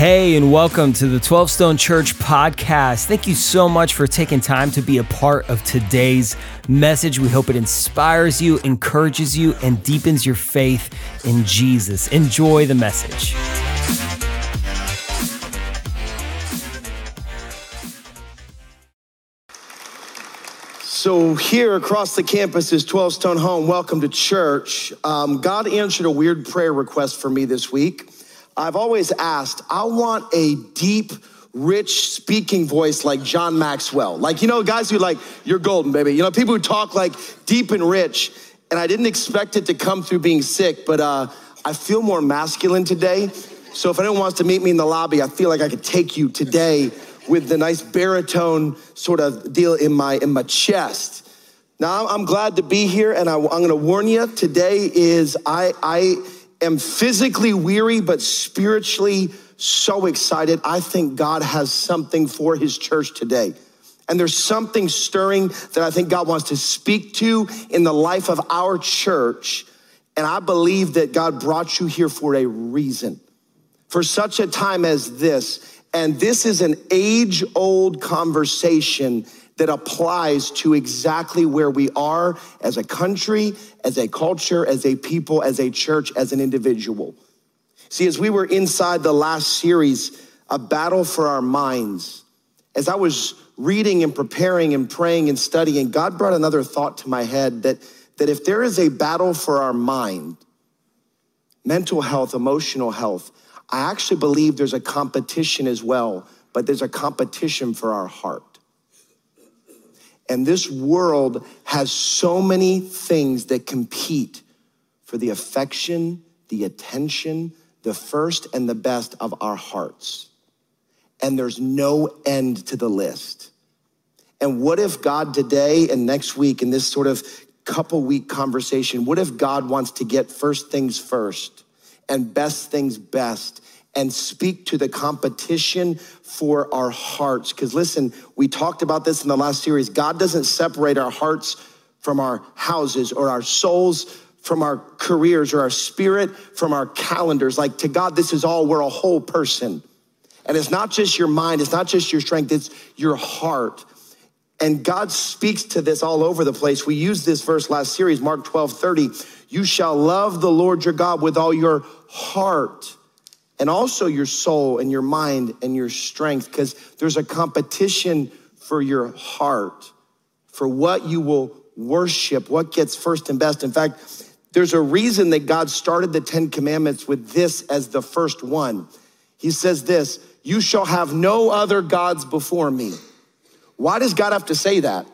Hey, and welcome to the 12 Stone Church podcast. Thank you so much for taking time to be a part of today's message. We hope it inspires you, encourages you, and deepens your faith in Jesus. Enjoy the message. So, here across the campus is 12 Stone Home. Welcome to church. Um, God answered a weird prayer request for me this week. I've always asked, I want a deep, rich speaking voice like John Maxwell. Like, you know, guys who like, you're golden, baby. You know, people who talk like deep and rich. And I didn't expect it to come through being sick, but uh, I feel more masculine today. So if anyone wants to meet me in the lobby, I feel like I could take you today with the nice baritone sort of deal in my in my chest. Now I'm glad to be here, and I, am going to warn you. Today is I I am physically weary, but spiritually so excited. I think God has something for His church today. And there's something stirring that I think God wants to speak to in the life of our church. And I believe that God brought you here for a reason, for such a time as this. And this is an age old conversation that applies to exactly where we are as a country, as a culture, as a people, as a church, as an individual. See, as we were inside the last series, A Battle for Our Minds, as I was reading and preparing and praying and studying, God brought another thought to my head that, that if there is a battle for our mind, mental health, emotional health, I actually believe there's a competition as well, but there's a competition for our heart. And this world has so many things that compete for the affection, the attention, the first and the best of our hearts. And there's no end to the list. And what if God today and next week in this sort of couple week conversation, what if God wants to get first things first and best things best and speak to the competition for our hearts. Because listen, we talked about this in the last series. God doesn't separate our hearts from our houses or our souls from our careers or our spirit from our calendars. Like to God, this is all, we're a whole person. And it's not just your mind, it's not just your strength, it's your heart. And God speaks to this all over the place. We used this verse last series, Mark 12 30. You shall love the Lord your God with all your heart and also your soul and your mind and your strength, because there's a competition for your heart, for what you will worship, what gets first and best. In fact, there's a reason that God started the Ten Commandments with this as the first one. He says this, you shall have no other gods before me. Why does God have to say that?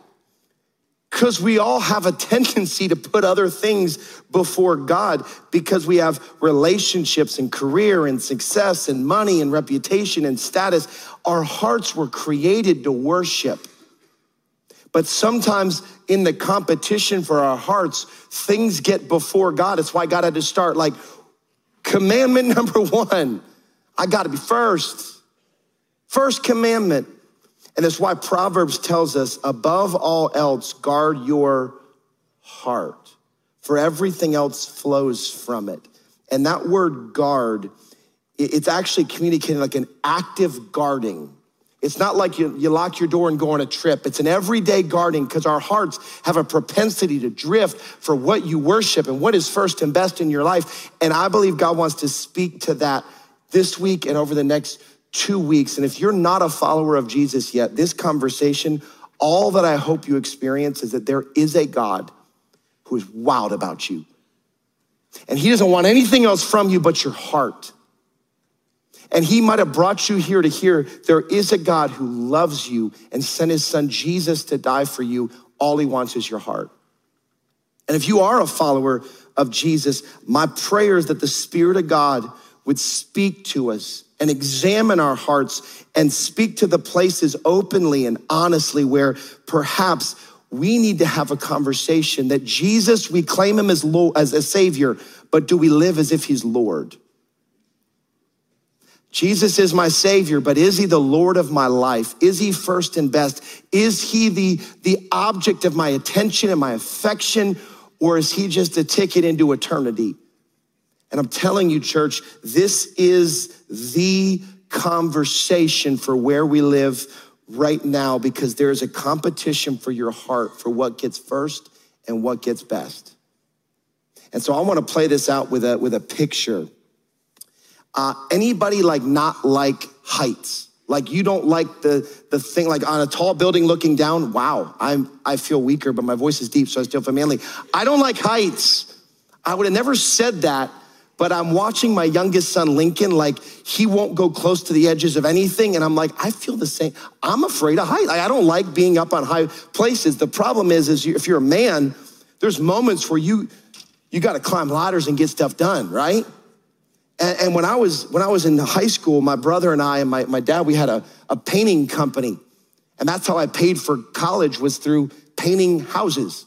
Because we all have a tendency to put other things before God because we have relationships and career and success and money and reputation and status. Our hearts were created to worship. But sometimes in the competition for our hearts, things get before God. It's why God had to start like commandment number one I got to be first. First commandment and that's why Proverbs tells us above all else, guard your heart, for everything else flows from it. And that word guard, it's actually communicating like an active guarding. It's not like you, you lock your door and go on a trip. It's an everyday guarding because our hearts have a propensity to drift for what you worship and what is first and best in your life. And I believe God wants to speak to that this week and over the next two weeks. And if you're not a follower of Jesus yet, this conversation, all that I hope you experience is that there is a God who is wild about you. And he doesn't want anything else from you but your heart. And he might have brought you here to hear there is a God who loves you and sent his son Jesus to die for you. All he wants is your heart. And if you are a follower of Jesus, my prayer is that the Spirit of God would speak to us and examine our hearts and speak to the places openly and honestly where perhaps we need to have a conversation that Jesus, we claim him as, Lord, as a savior, but do we live as if he's Lord? Jesus is my savior, but is he the Lord of my life? Is he first and best? Is he the, the object of my attention and my affection, or is he just a ticket into eternity? And I'm telling you, church, this is the conversation for where we live right now because there is a competition for your heart for what gets first and what gets best. And so I want to play this out with a, with a picture. Uh, anybody like not like heights? Like you don't like the, the thing, like on a tall building looking down, wow, I'm, I feel weaker, but my voice is deep, so I still feel manly. I don't like heights. I would have never said that, but I'm watching my youngest son, Lincoln, like he won't go close to the edges of anything. And I'm like, I feel the same. I'm afraid of height. I don't like being up on high places. The problem is, is if you're a man, there's moments where you, you got to climb ladders and get stuff done, right? And, and, when I was when I was in high school, my brother and I and my, my dad, we had a, a painting company. And that's how I paid for college was through painting houses.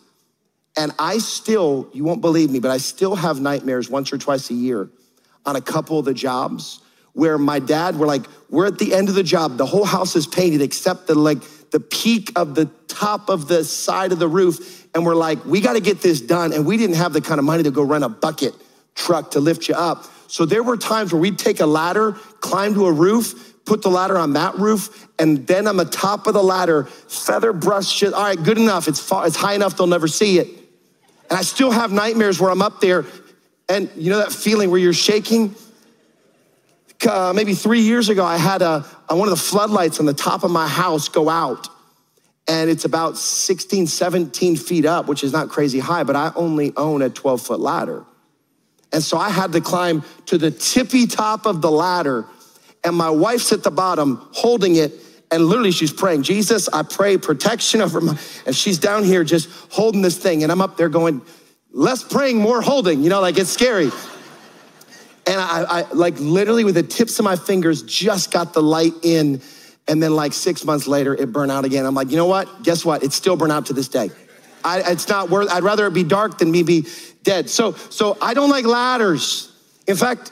And I still, you won't believe me, but I still have nightmares once or twice a year on a couple of the jobs where my dad, we're like, we're at the end of the job. The whole house is painted except the like the peak of the top of the side of the roof. And we're like, we got to get this done. And we didn't have the kind of money to go rent a bucket truck to lift you up. So there were times where we'd take a ladder, climb to a roof, put the ladder on that roof, and then on the top of the ladder, feather brush shit. All right, good enough. It's far, it's high enough they'll never see it. And I still have nightmares where I'm up there, and you know that feeling where you're shaking. Uh, maybe three years ago, I had a, one of the floodlights on the top of my house go out and it's about 16, 17 feet up, which is not crazy high, but I only own a 12 foot ladder. And so I had to climb to the tippy top of the ladder, and my wife's at the bottom holding it. And literally, she's praying, Jesus, I pray protection over my, and she's down here just holding this thing. And I'm up there going, less praying, more holding, you know, like it's scary. And I, I like literally with the tips of my fingers just got the light in and then like six months later, it burned out again. I'm like, you know what? Guess what? It's still burned out to this day. I, it's not worth, I'd rather it be dark than me be dead. So, so I don't like ladders. In fact,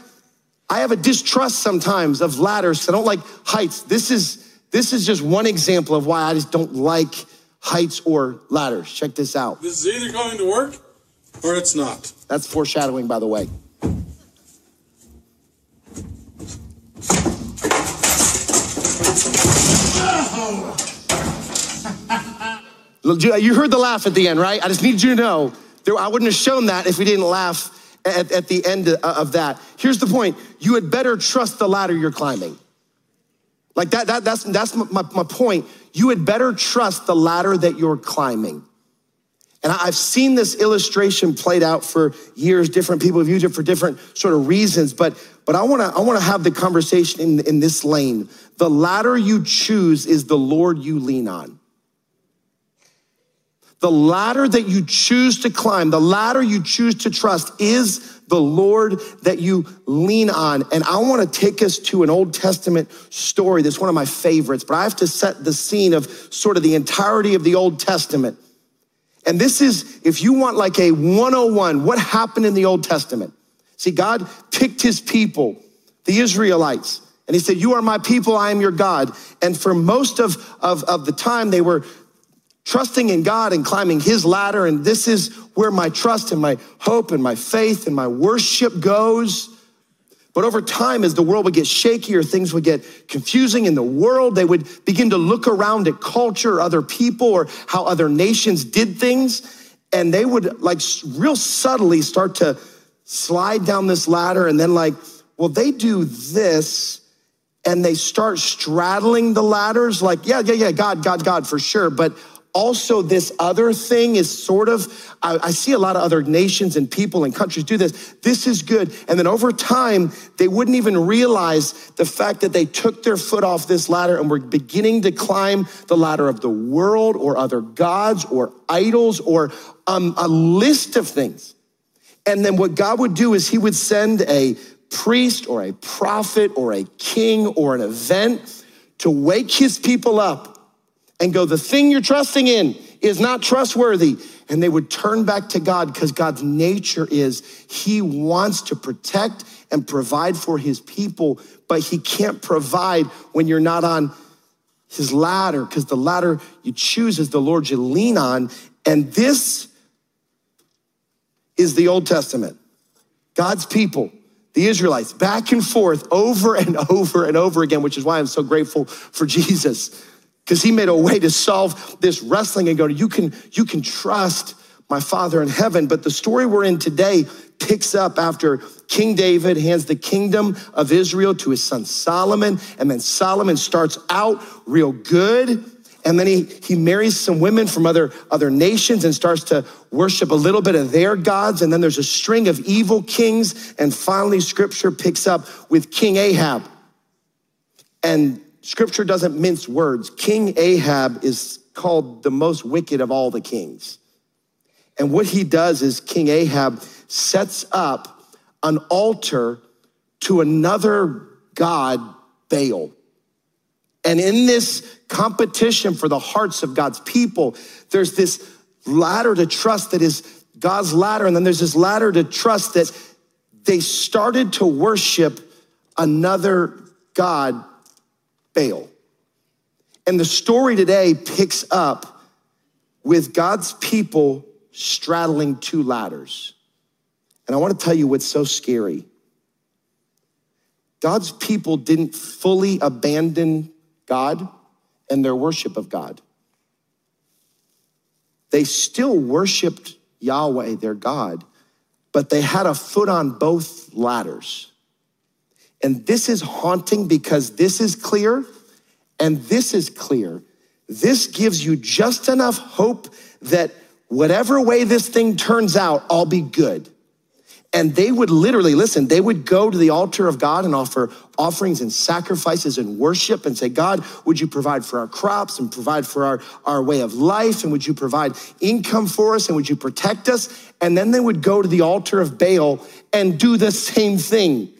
I have a distrust sometimes of ladders. I don't like heights. This is, this is just one example of why I just don't like heights or ladders. Check this out. This is either going to work or it's not. That's foreshadowing, by the way. You heard the laugh at the end, right? I just need you to know there, I wouldn't have shown that if we didn't laugh at, at the end of that. Here's the point you had better trust the ladder you're climbing. Like that, that that's, that's my, my point. You had better trust the ladder that you're climbing. And I've seen this illustration played out for years. Different people have used it for different sort of reasons, but but I want to I want to have the conversation in, in this lane. The ladder you choose is the Lord you lean on. The ladder that you choose to climb, the ladder you choose to trust is the Lord that you lean on. And I want to take us to an Old Testament story that's one of my favorites, but I have to set the scene of sort of the entirety of the Old Testament. And this is, if you want like a 101, what happened in the Old Testament? See, God picked his people, the Israelites, and he said, You are my people, I am your God. And for most of, of, of the time, they were trusting in God and climbing his ladder. And this is where my trust and my hope and my faith and my worship goes. But over time, as the world would get shakier, things would get confusing in the world. They would begin to look around at culture, other people, or how other nations did things. And they would, like, real subtly start to slide down this ladder and then, like, well, they do this and they start straddling the ladders. Like, yeah, yeah, yeah, God, God, God, for sure. But also this other thing is sort of I, I, see a lot of other nations and people and countries do this. This is good. And then over time they wouldn't even realize the fact that they took their foot off this ladder and were beginning to climb the ladder of the world or other gods or idols or um, a list of things. And then what god would do is he would send a priest or a prophet or a king or an event to wake his people up and go, the thing you're trusting in is not trustworthy. And they would turn back to God because God's nature is He wants to protect and provide for His people, but He can't provide when you're not on His ladder because the ladder you choose is the Lord you lean on. And this is the Old Testament. God's people the Israelites back and forth over and over and over again, which is why I'm so grateful for Jesus. Because he made a way to solve this wrestling and go, you can, you can trust my Father in heaven. But the story we're in today picks up after King David hands the kingdom of Israel to his son Solomon. And then Solomon starts out real good. And then he, he marries some women from other, other nations and starts to worship a little bit of their gods. And then there's a string of evil kings. And finally, scripture picks up with King Ahab. And scripture doesn't mince words. King Ahab is called the most wicked of all the kings. And what he does is King Ahab sets up an altar to another god, Baal. And in this competition for the hearts of God's people, there's this ladder to trust that is God's ladder. And then there's this ladder to trust that they started to worship another God, Baal. And the story today picks up with God's people straddling two ladders. And I want to tell you what's so scary. God's people didn't fully abandon God and their worship of God. They still worshiped Yahweh, their God, but they had a foot on both ladders. And this is haunting because this is clear and this is clear. This gives you just enough hope that whatever way this thing turns out, I'll be good. And they would literally, listen, they would go to the altar of God and offer offerings and sacrifices and worship and say, God, would you provide for our crops and provide for our, our way of life? And would you provide income for us? And would you protect us? And then they would go to the altar of Baal and do the same thing.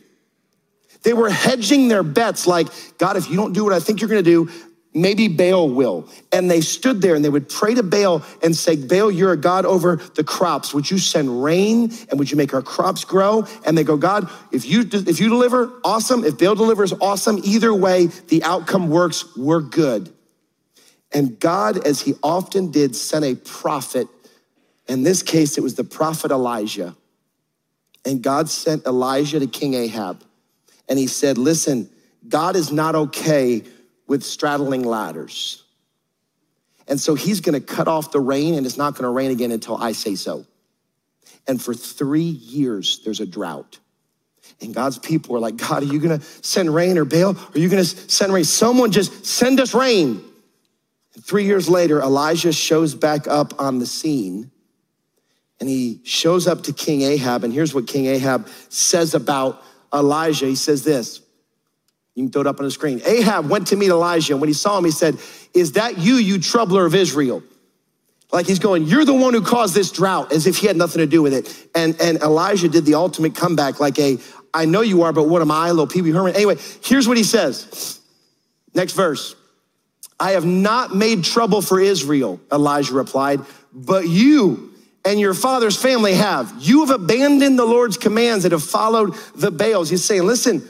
They were hedging their bets like, God, if you don't do what I think you're gonna do, maybe Baal will. And they stood there and they would pray to Baal and say, Baal, you're a God over the crops. Would you send rain and would you make our crops grow? And they go, God, if you, if you deliver, awesome. If Baal delivers, awesome. Either way, the outcome works. We're good. And God, as he often did, sent a prophet. In this case, it was the prophet Elijah. And God sent Elijah to King Ahab. And he said, listen, God is not okay with straddling ladders. And so he's gonna cut off the rain and it's not gonna rain again until I say so. And for three years, there's a drought. And God's people are like, God, are you gonna send rain or Baal? Are you gonna send rain? Someone just send us rain. And three years later, Elijah shows back up on the scene and he shows up to King Ahab. And here's what King Ahab says about Elijah. He says this you can throw it up on the screen. Ahab went to meet Elijah, and when he saw him, he said, Is that you, you troubler of Israel? Like he's going, You're the one who caused this drought, as if he had nothing to do with it. And, and Elijah did the ultimate comeback, like a, I know you are, but what am I, little Pee Herman? Anyway, here's what he says. Next verse. I have not made trouble for Israel, Elijah replied, but you and your father's family have. You have abandoned the Lord's commands and have followed the Baals. He's saying, listen,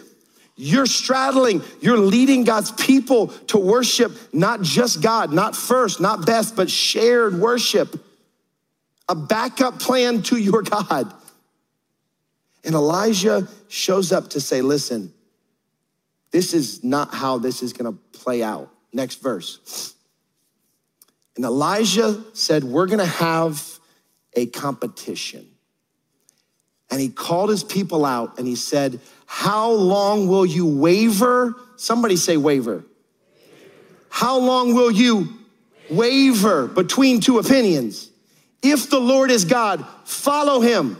you're straddling, you're leading God's people to worship not just God, not first, not best, but shared worship, a backup plan to your God. And Elijah shows up to say, Listen, this is not how this is gonna play out. Next verse. And Elijah said, We're gonna have a competition. And he called his people out and he said, How long will you waver? Somebody say waver. How long will you waver between two opinions? If the Lord is God, follow him.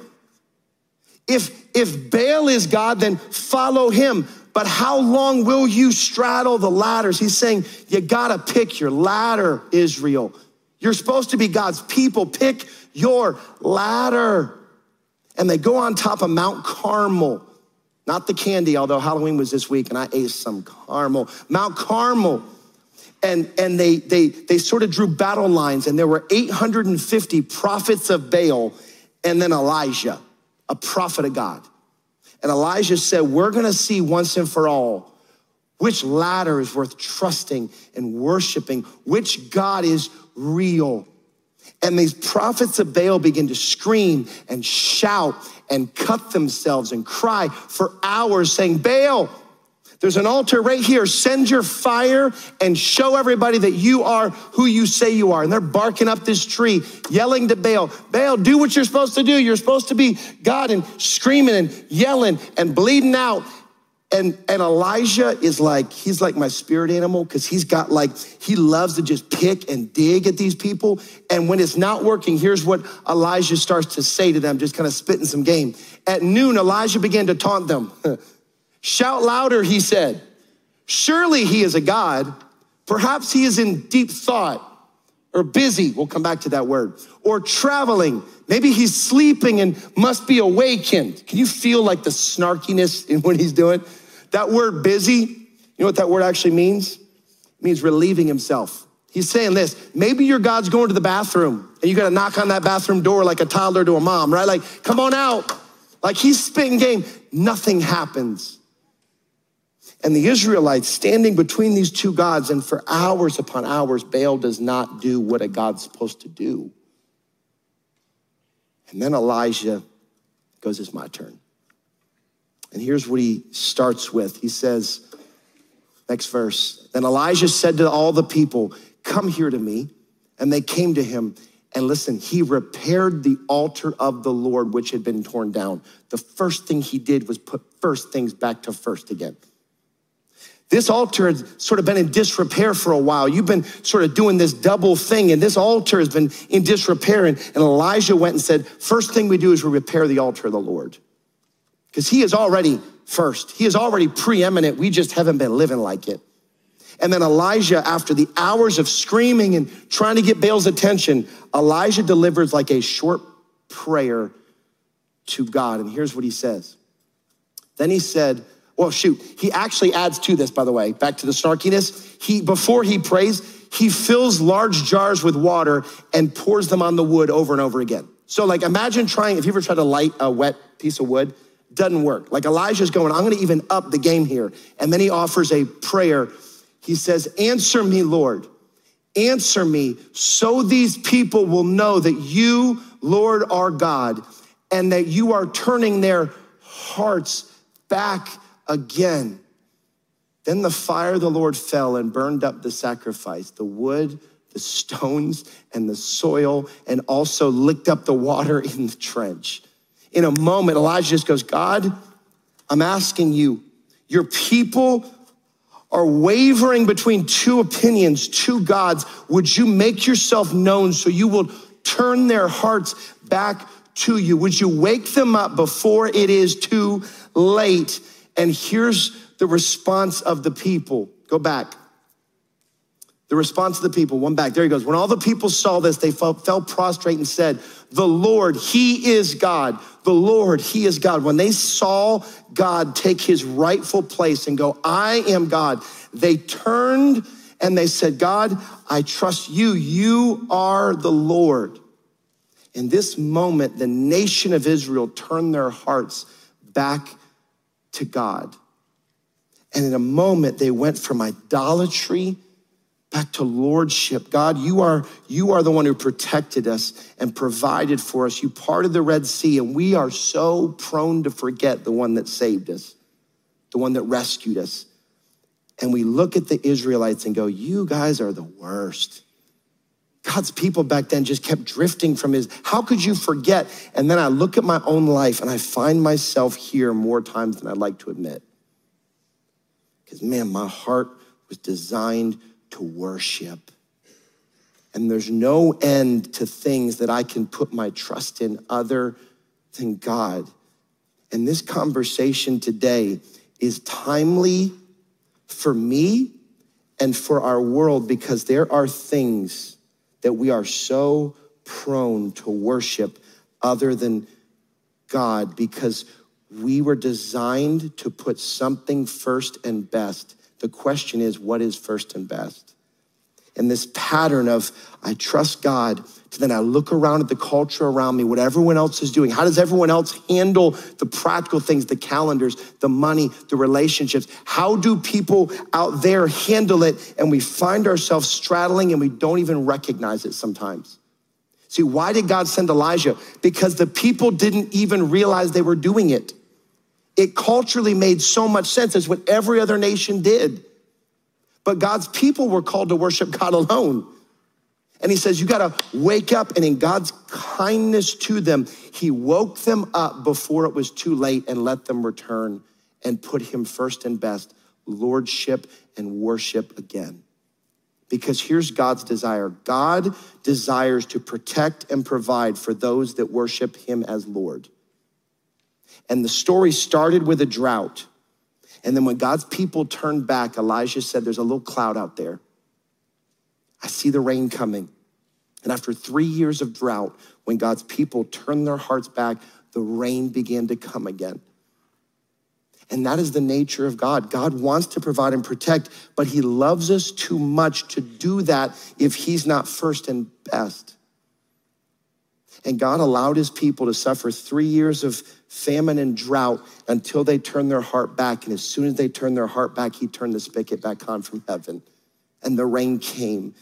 If, if Baal is God, then follow him. But how long will you straddle the ladders? He's saying, You gotta pick your ladder, Israel. You're supposed to be God's people. Pick your ladder and they go on top of Mount Carmel. Not the candy, although Halloween was this week and I ate some caramel. Mount Carmel. And, and they, they, they sort of drew battle lines, and there were 850 prophets of Baal and then Elijah, a prophet of God. And Elijah said, We're gonna see once and for all which ladder is worth trusting and worshiping, which God is real. And these prophets of Baal begin to scream and shout and cut themselves and cry for hours, saying, Baal, there's an altar right here. Send your fire and show everybody that you are who you say you are. And they're barking up this tree, yelling to Baal, Baal, do what you're supposed to do. You're supposed to be God and screaming and yelling and bleeding out. And, and Elijah is like, he's like my spirit animal because he's got like, he loves to just pick and dig at these people. And when it's not working, here's what Elijah starts to say to them, just kind of spitting some game. At noon, Elijah began to taunt them. Shout louder, he said. Surely he is a God. Perhaps he is in deep thought or busy. We'll come back to that word. Or traveling. Maybe he's sleeping and must be awakened. Can you feel like the snarkiness in what he's doing? That word busy, you know what that word actually means? It means relieving himself. He's saying this maybe your God's going to the bathroom and you got to knock on that bathroom door like a toddler to a mom, right? Like, come on out. Like he's spitting game. Nothing happens. And the Israelites standing between these two gods, and for hours upon hours, Baal does not do what a God's supposed to do. And then Elijah goes, It's my turn. And here's what he starts with. He says, next verse. Then Elijah said to all the people, Come here to me. And they came to him. And listen, he repaired the altar of the Lord, which had been torn down. The first thing he did was put first things back to first again. This altar has sort of been in disrepair for a while. You've been sort of doing this double thing, and this altar has been in disrepair. And, and Elijah went and said, First thing we do is we repair the altar of the Lord. Because he is already first, he is already preeminent. We just haven't been living like it. And then Elijah, after the hours of screaming and trying to get Baal's attention, Elijah delivers like a short prayer to God. And here's what he says. Then he said, well, shoot, he actually adds to this, by the way, back to the snarkiness. He, before he prays, he fills large jars with water and pours them on the wood over and over again. So, like, imagine trying, if you ever tried to light a wet piece of wood, doesn't work. Like, Elijah's going, I'm gonna even up the game here. And then he offers a prayer. He says, Answer me, Lord. Answer me so these people will know that you, Lord, are God, and that you are turning their hearts back again. Then the fire of the Lord fell and burned up the sacrifice, the wood, the stones, and the soil, and also licked up the water in the trench. In a moment, Elijah just goes, God, I'm asking you, your people are wavering between two opinions, two gods. Would you make yourself known so you will turn their hearts back to you? Would you wake them up before it is too late? And here's the response of the people. Go back. The response of the people, one back. There he goes. When all the people saw this, they fell, fell, prostrate and said, The Lord, He is God. The Lord, He is God. When they saw God take His rightful place and go, I am God, they turned and they said, God, I trust you. You are the Lord. In this moment, the nation of Israel turned their hearts back to God. And in a moment, they went from idolatry back to lordship. God, you are, you are the one who protected us and provided for us. You parted the Red Sea, and we are so prone to forget the one that saved us, the one that rescued us. And we look at the Israelites and go, You guys are the worst. God's people back then just kept drifting from his. How could you forget? And then I look at my own life and I find myself here more times than I'd like to admit. Because, man, my heart was designed to worship. And there's no end to things that I can put my trust in other than God. And this conversation today is timely for me and for our world because there are things that we are so prone to worship other than God because we were designed to put something first and best. The question is, what is first and best? And this pattern of I trust God, to then I look around at the culture around me, what everyone else is doing. How does everyone else handle the practical things, the calendars, the money, the relationships? How do people out there handle it? And we find ourselves straddling and we don't even recognize it sometimes. See, why did God send Elijah? Because the people didn't even realize they were doing it. It culturally made so much sense. It's what every other nation did. But God's people were called to worship God alone. And he says, You got to wake up. And in God's kindness to them, he woke them up before it was too late and let them return and put him first and best, lordship and worship again. Because here's God's desire God desires to protect and provide for those that worship him as Lord. And the story started with a drought. And then when God's people turned back, Elijah said, There's a little cloud out there. I see the rain coming. And after three years of drought, when God's people turned their hearts back, the rain began to come again. And that is the nature of God. God wants to provide and protect, but He loves us too much to do that if He's not first and best. And God allowed His people to suffer three years of famine and drought until they turned their heart back. And as soon as they turned their heart back, He turned the spigot back on from heaven, and the rain came.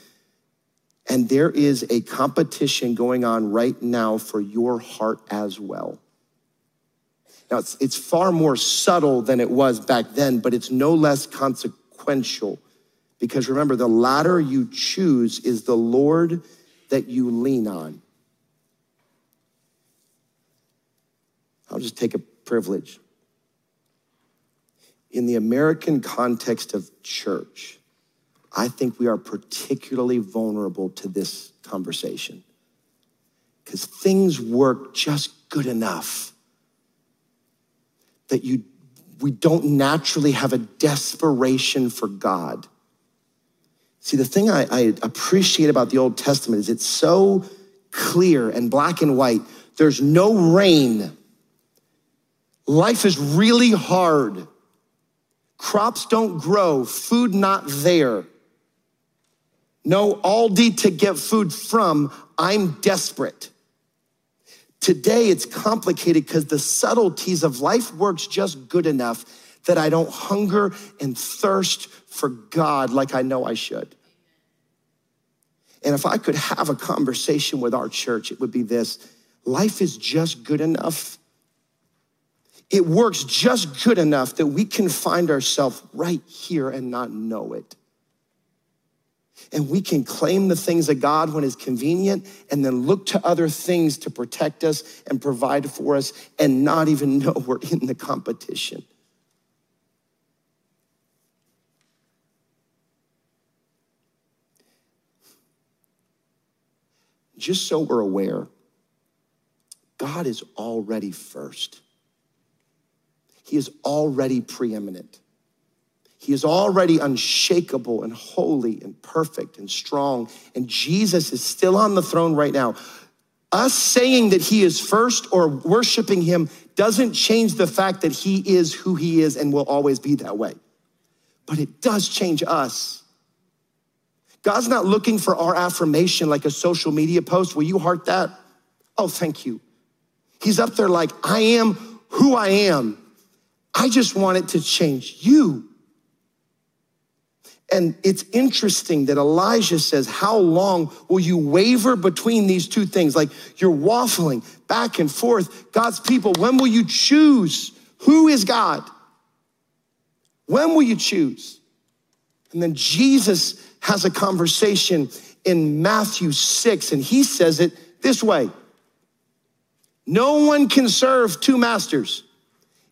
And there is a competition going on right now for your heart as well. Now, it's, it's far more subtle than it was back then, but it's no less consequential. Because remember, the ladder you choose is the Lord that you lean on. I'll just take a privilege. In the American context of church, I think we are particularly vulnerable to this conversation because things work just good enough that you, we don't naturally have a desperation for God. See, the thing I, I appreciate about the Old Testament is it's so clear and black and white. There's no rain. Life is really hard. Crops don't grow, food not there. No Aldi to get food from. I'm desperate. Today it's complicated because the subtleties of life works just good enough that I don't hunger and thirst for God like I know I should. And if I could have a conversation with our church, it would be this life is just good enough. It works just good enough that we can find ourselves right here and not know it and we can claim the things of God when it's convenient and then look to other things to protect us and provide for us and not even know we're in the competition. Just so we're aware, God is already first. He is already preeminent. He is already unshakable and holy and perfect and strong. And Jesus is still on the throne right now. Us saying that he is first or worshiping him doesn't change the fact that he is who he is and will always be that way. But it does change us. God's not looking for our affirmation like a social media post. Will you heart that? Oh, thank you. He's up there like, I am who I am. I just want it to change you. And it's interesting that Elijah says, How long will you waver between these two things? Like you're waffling back and forth. God's people, when will you choose? Who is God? When will you choose? And then Jesus has a conversation in Matthew 6, and he says it this way No one can serve two masters.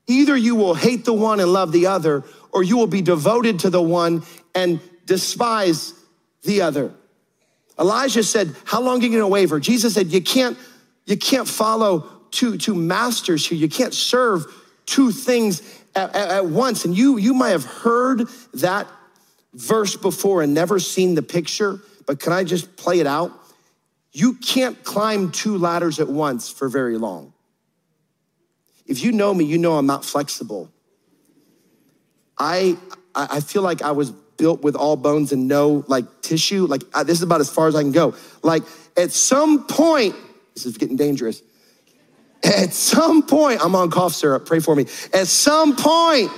Either you will hate the one and love the other, or you will be devoted to the one and despise the other. Elijah said, How long are you gonna waver? Jesus said, You can't, you can't follow two, two masters here. You can't serve two things at, at, at once. And you, you might have heard that verse before and never seen the picture, but can I just play it out? You can't climb two ladders at once for very long. If you know me, you know I'm not flexible. I, I feel like I was built with all bones and no like tissue. Like I, this is about as far as I can go. Like at some point, this is getting dangerous. At some point, I'm on cough syrup. Pray for me. At some point,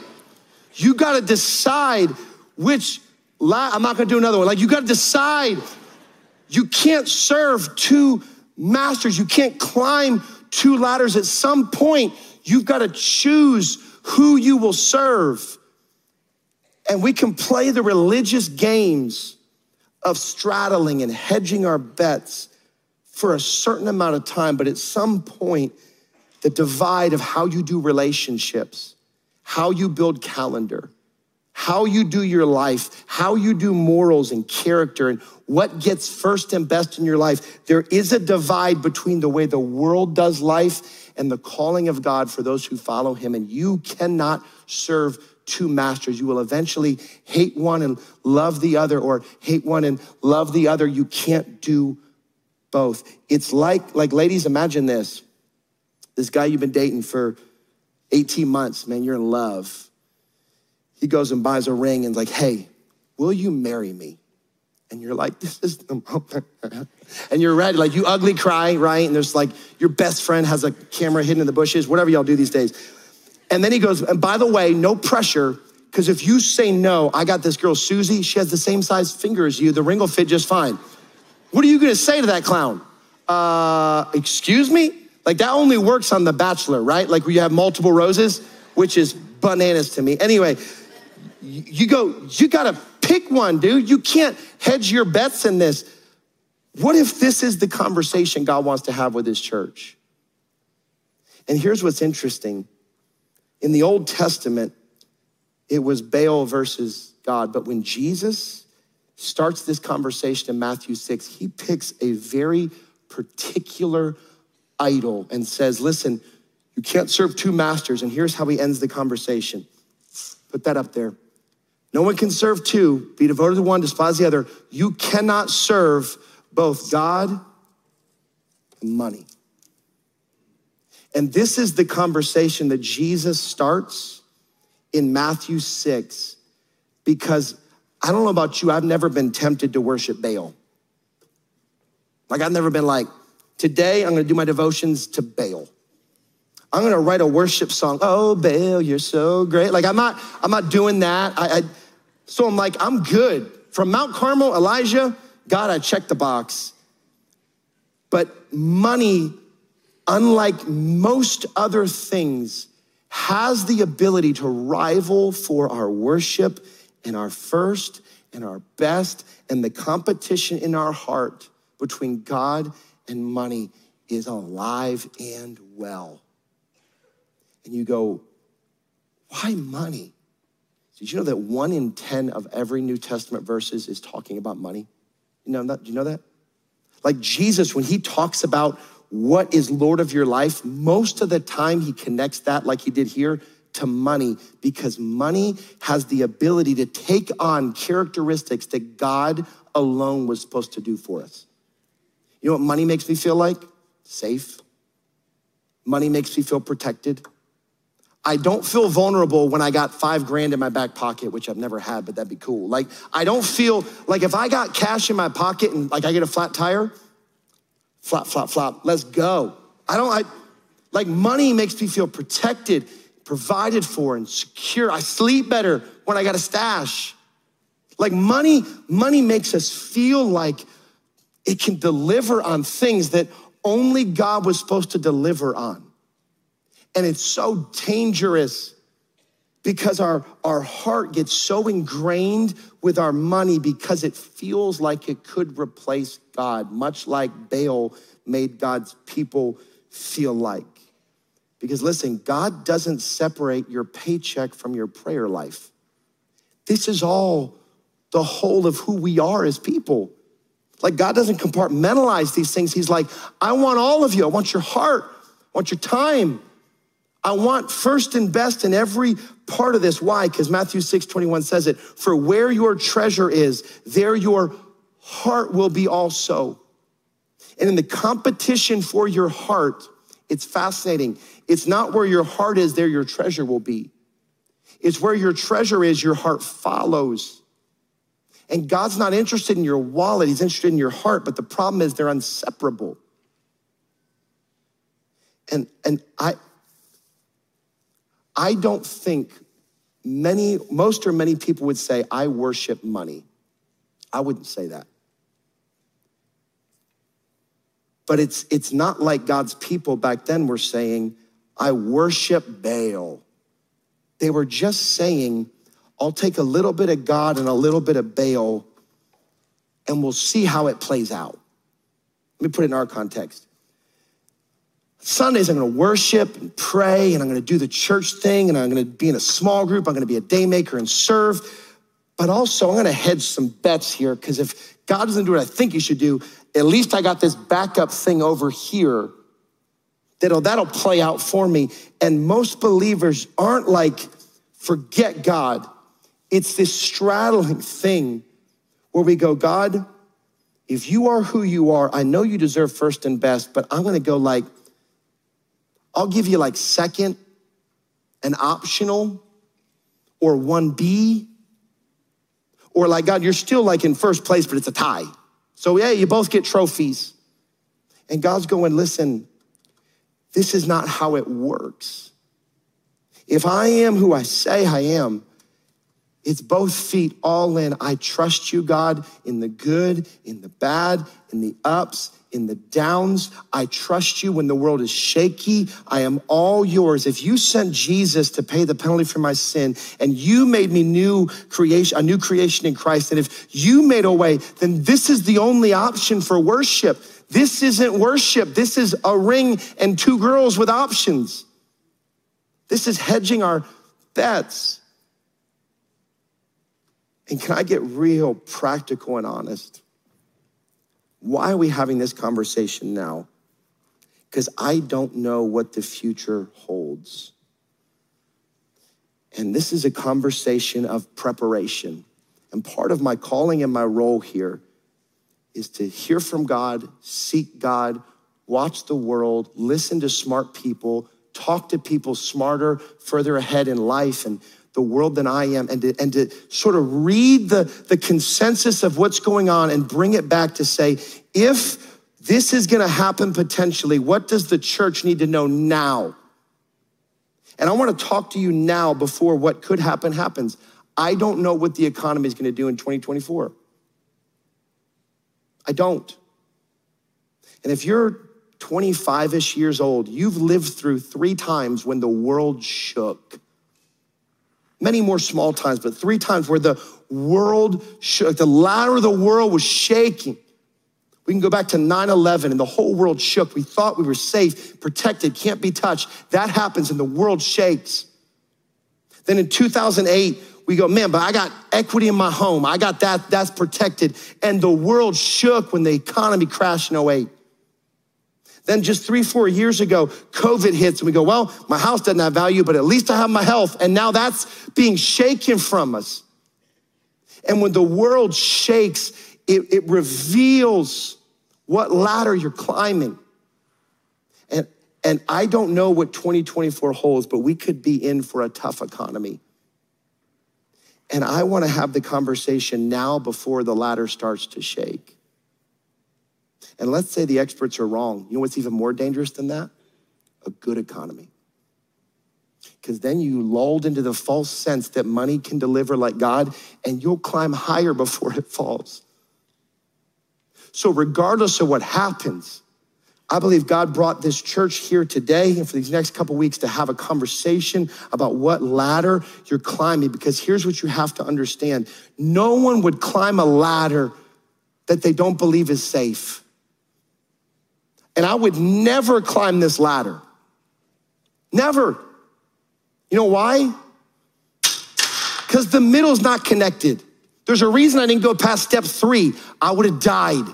you got to decide which. La- I'm not going to do another one. Like you got to decide. You can't serve two masters. You can't climb two ladders. At some point, you've got to choose who you will serve. And we can play the religious games of straddling and hedging our bets for a certain amount of time, but at some point, the divide of how you do relationships, how you build calendar, how you do your life, how you do morals and character, and what gets first and best in your life. There is a divide between the way the world does life and the calling of God for those who follow Him, and you cannot serve two masters. You will eventually hate one and love the other, or hate one and love the other. You can't do both. It's like, like, ladies, imagine this. This guy you've been dating for 18 months, man, you're in love. He goes and buys a ring and like, hey, will you marry me? And you're like, this is the moment. and you're ready, like you ugly cry, right? And there's like your best friend has a camera hidden in the bushes, whatever y'all do these days. And then he goes, and by the way, no pressure, because if you say no, I got this girl, Susie, she has the same size finger as you, the ring will fit just fine. What are you gonna say to that clown? Uh, excuse me? Like that only works on The Bachelor, right? Like where you have multiple roses, which is bananas to me. Anyway, you go, you gotta pick one, dude. You can't hedge your bets in this. What if this is the conversation God wants to have with his church? And here's what's interesting. In the Old Testament, it was Baal versus God. But when Jesus starts this conversation in Matthew 6, he picks a very particular idol and says, Listen, you can't serve two masters. And here's how he ends the conversation. Put that up there. No one can serve two, be devoted to one, despise the other. You cannot serve both God and money. And this is the conversation that Jesus starts in Matthew 6 because I don't know about you, I've never been tempted to worship Baal. Like, I've never been like, Today, I'm gonna do my devotions to Baal. I'm gonna write a worship song. Oh, Baal, you're so great. Like, I'm not, I'm not doing that. I, I, so I'm like, I'm good. From Mount Carmel, Elijah, God, I checked the box. But money, unlike most other things, has the ability to rival for our worship and our first and our best and the competition in our heart between God and money is alive and well. And you go, why money? Did you know that one in 10 of every New Testament verses is talking about money? You know that? Do you know that? Like Jesus, when he talks about what is Lord of your life, most of the time he connects that, like he did here, to money because money has the ability to take on characteristics that God alone was supposed to do for us. You know what money makes me feel like? Safe. Money makes me feel protected. I don't feel vulnerable when I got five grand in my back pocket, which I've never had, but that'd be cool. Like, I don't feel like if I got cash in my pocket and like I get a flat tire, flop, flop, flop, let's go. I don't, I, like money makes me feel protected, provided for, and secure. I sleep better when I got a stash. Like money, money makes us feel like it can deliver on things that only God was supposed to deliver on. And it's so dangerous because our, our heart gets so ingrained with our money because it feels like it could replace God, much like Baal made God's people feel like. Because listen, God doesn't separate your paycheck from your prayer life. This is all the whole of who we are as people. Like God doesn't compartmentalize these things. He's like, I want all of you. I want your heart. I want your time. I want first and best in every part of this. Why? Because Matthew 6 21 says it. For where your treasure is, there your heart will be also. And in the competition for your heart, it's fascinating. It's not where your heart is, there your treasure will be. It's where your treasure is, your heart follows. And God's not interested in your wallet, He's interested in your heart, but the problem is they're inseparable. And, and I, I don't think many, most or many people would say, I worship money. I wouldn't say that. But it's, it's not like God's people back then were saying, I worship Baal. They were just saying, I'll take a little bit of God and a little bit of Baal, and we'll see how it plays out. Let me put it in our context. Sundays, I'm gonna worship and pray, and I'm gonna do the church thing, and I'm gonna be in a small group, I'm gonna be a daymaker and serve. But also, I'm gonna hedge some bets here, because if God doesn't do what I think He should do, at least I got this backup thing over here that'll, that'll play out for me. And most believers aren't like, forget God. It's this straddling thing where we go, God, if you are who you are, I know you deserve first and best, but I'm gonna go like, I'll give you like second and optional or 1B. Or like, God, you're still like in first place, but it's a tie. So, yeah, you both get trophies. And God's going, listen, this is not how it works. If I am who I say I am, it's both feet all in. I trust you, God, in the good, in the bad, in the ups, in the downs. I trust you when the world is shaky. I am all yours. If you sent Jesus to pay the penalty for my sin and you made me new creation, a new creation in Christ, and if you made a way, then this is the only option for worship. This isn't worship. This is a ring and two girls with options. This is hedging our bets. And can I get real practical and honest? Why are we having this conversation now? Because I don't know what the future holds. And this is a conversation of preparation. And part of my calling and my role here is to hear from God, seek God, watch the world, listen to smart people, talk to people smarter, further ahead in life, and the world than I am and to, and to sort of read the, the consensus of what's going on and bring it back to say, if this is going to happen potentially, what does the church need to know now? And I want to talk to you now before what could happen happens. I don't know what the economy is going to do in 2024. I don't. And if you're 25 ish years old, you've lived through three times when the world shook many more small times, but three times where the world shook, the ladder of the world was shaking. We can go back to 9 11 and the whole world shook. We thought we were safe, protected, can't be touched. That happens and the world shakes. Then in 2008, we go, man, but I got equity in my home. I got that, that's protected. And the world shook when the economy crashed in 08. Then just three, four years ago, COVID hits and we go, well, my house doesn't have value, but at least I have my health. And now that's being shaken from us. And when the world shakes, it, it reveals what ladder you're climbing. And, and I don't know what 2024 holds, but we could be in for a tough economy. And I want to have the conversation now before the ladder starts to shake. And let's say the experts are wrong. You know what's even more dangerous than that? A good economy. Because then you lulled into the false sense that money can deliver like God, and you'll climb higher before it falls. So, regardless of what happens, I believe God brought this church here today and for these next couple weeks to have a conversation about what ladder you're climbing. Because here's what you have to understand no one would climb a ladder that they don't believe is safe. And I would never climb this ladder. Never. You know why? Because the middle's not connected. There's a reason I didn't go past step three. I would have died.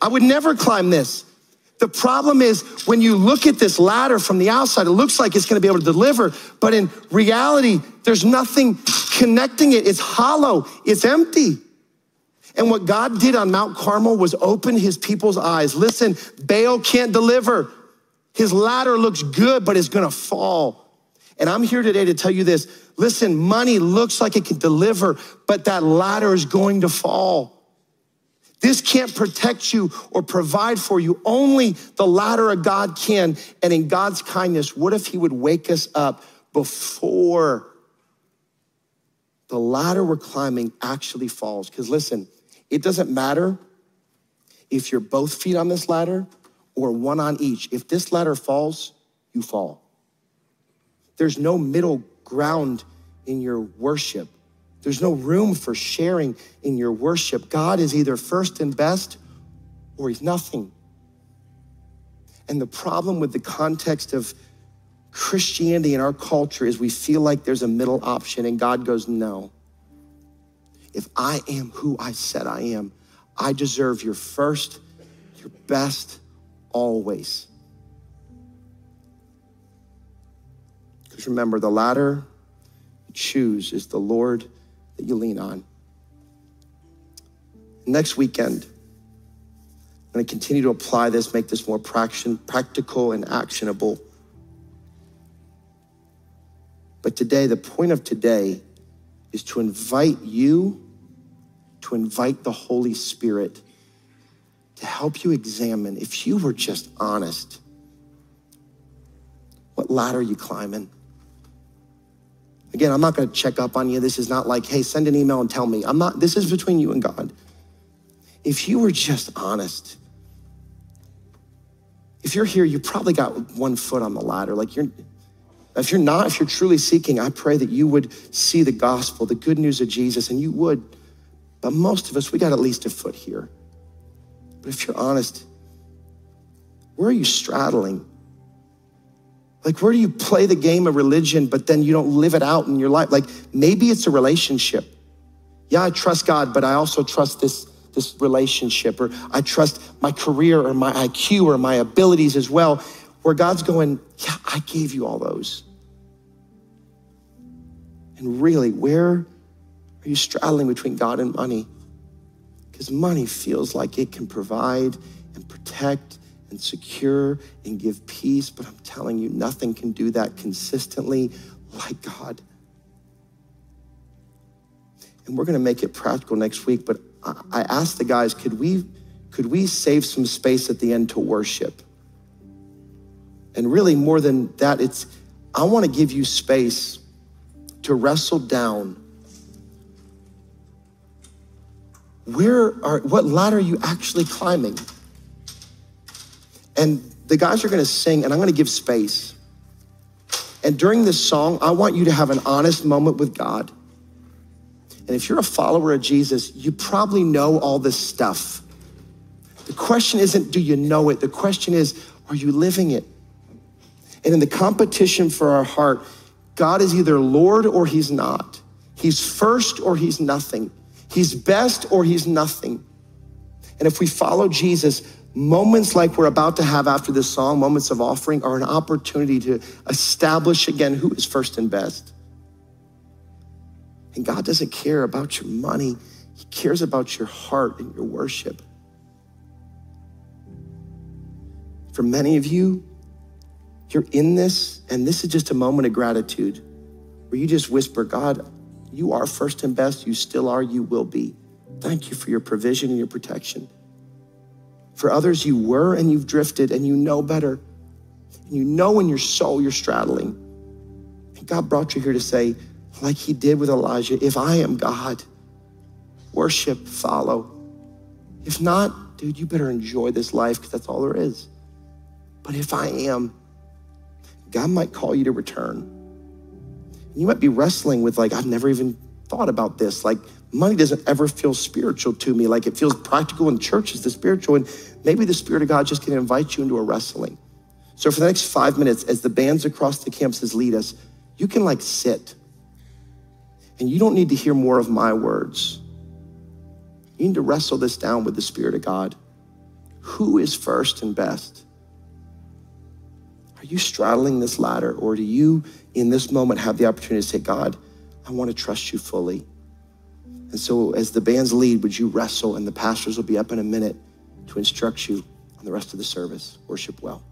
I would never climb this. The problem is when you look at this ladder from the outside, it looks like it's gonna be able to deliver, but in reality, there's nothing connecting it. It's hollow, it's empty. And what God did on Mount Carmel was open his people's eyes. Listen, Baal can't deliver. His ladder looks good, but it's gonna fall. And I'm here today to tell you this. Listen, money looks like it can deliver, but that ladder is going to fall. This can't protect you or provide for you. Only the ladder of God can. And in God's kindness, what if He would wake us up before the ladder we're climbing actually falls? Because listen, it doesn't matter if you're both feet on this ladder or one on each. If this ladder falls, you fall. There's no middle ground in your worship. There's no room for sharing in your worship. God is either first and best or he's nothing. And the problem with the context of Christianity in our culture is we feel like there's a middle option, and God goes, No. If I am who I said I am, I deserve your first, your best, always. Because remember, the ladder you choose is the Lord that you lean on. Next weekend, I'm going to continue to apply this, make this more practical and actionable. But today, the point of today is to invite you, to invite the Holy Spirit to help you examine if you were just honest. What ladder are you climbing? Again, I'm not going to check up on you. This is not like, hey, send an email and tell me. I'm not, this is between you and God. If you were just honest, if you're here, you probably got one foot on the ladder. Like you're, if you're not, if you're truly seeking, I pray that you would see the gospel, the good news of Jesus, and you would. But most of us, we got at least a foot here. But if you're honest, where are you straddling? Like, where do you play the game of religion, but then you don't live it out in your life? Like, maybe it's a relationship. Yeah, I trust God, but I also trust this, this relationship, or I trust my career or my IQ or my abilities as well, where God's going, Yeah, I gave you all those. And really, where are you straddling between God and money? Because money feels like it can provide and protect and secure and give peace, but I'm telling you, nothing can do that consistently like God. And we're going to make it practical next week, but I asked the guys, could we could we save some space at the end to worship? And really more than that, it's I want to give you space to wrestle down where are, what ladder are you actually climbing? And the guys are going to sing, and I'm going to give space. And during this song, I want you to have an honest moment with God. And if you're a follower of Jesus, you probably know all this stuff. The question isn't, do you know it? The question is, are you living it? And in the competition for our heart, God is either Lord or He's not. He's first or He's nothing. He's best or he's nothing. And if we follow Jesus, moments like we're about to have after this song, moments of offering, are an opportunity to establish again who is first and best. And God doesn't care about your money, He cares about your heart and your worship. For many of you, you're in this, and this is just a moment of gratitude where you just whisper, God, you are first and best. You still are. You will be. Thank you for your provision and your protection. For others, you were and you've drifted and you know better. And you know in your soul you're straddling. And God brought you here to say, like he did with Elijah, if I am God, worship, follow. If not, dude, you better enjoy this life because that's all there is. But if I am, God might call you to return. You might be wrestling with, like, I've never even thought about this. Like, money doesn't ever feel spiritual to me. Like, it feels practical, and church is the spiritual. And maybe the Spirit of God just can invite you into a wrestling. So, for the next five minutes, as the bands across the campuses lead us, you can, like, sit. And you don't need to hear more of my words. You need to wrestle this down with the Spirit of God. Who is first and best? Are you straddling this ladder, or do you in this moment have the opportunity to say, God, I want to trust you fully. And so, as the bands lead, would you wrestle? And the pastors will be up in a minute to instruct you on the rest of the service. Worship well.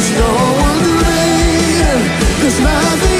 There's no one greater. There's nothing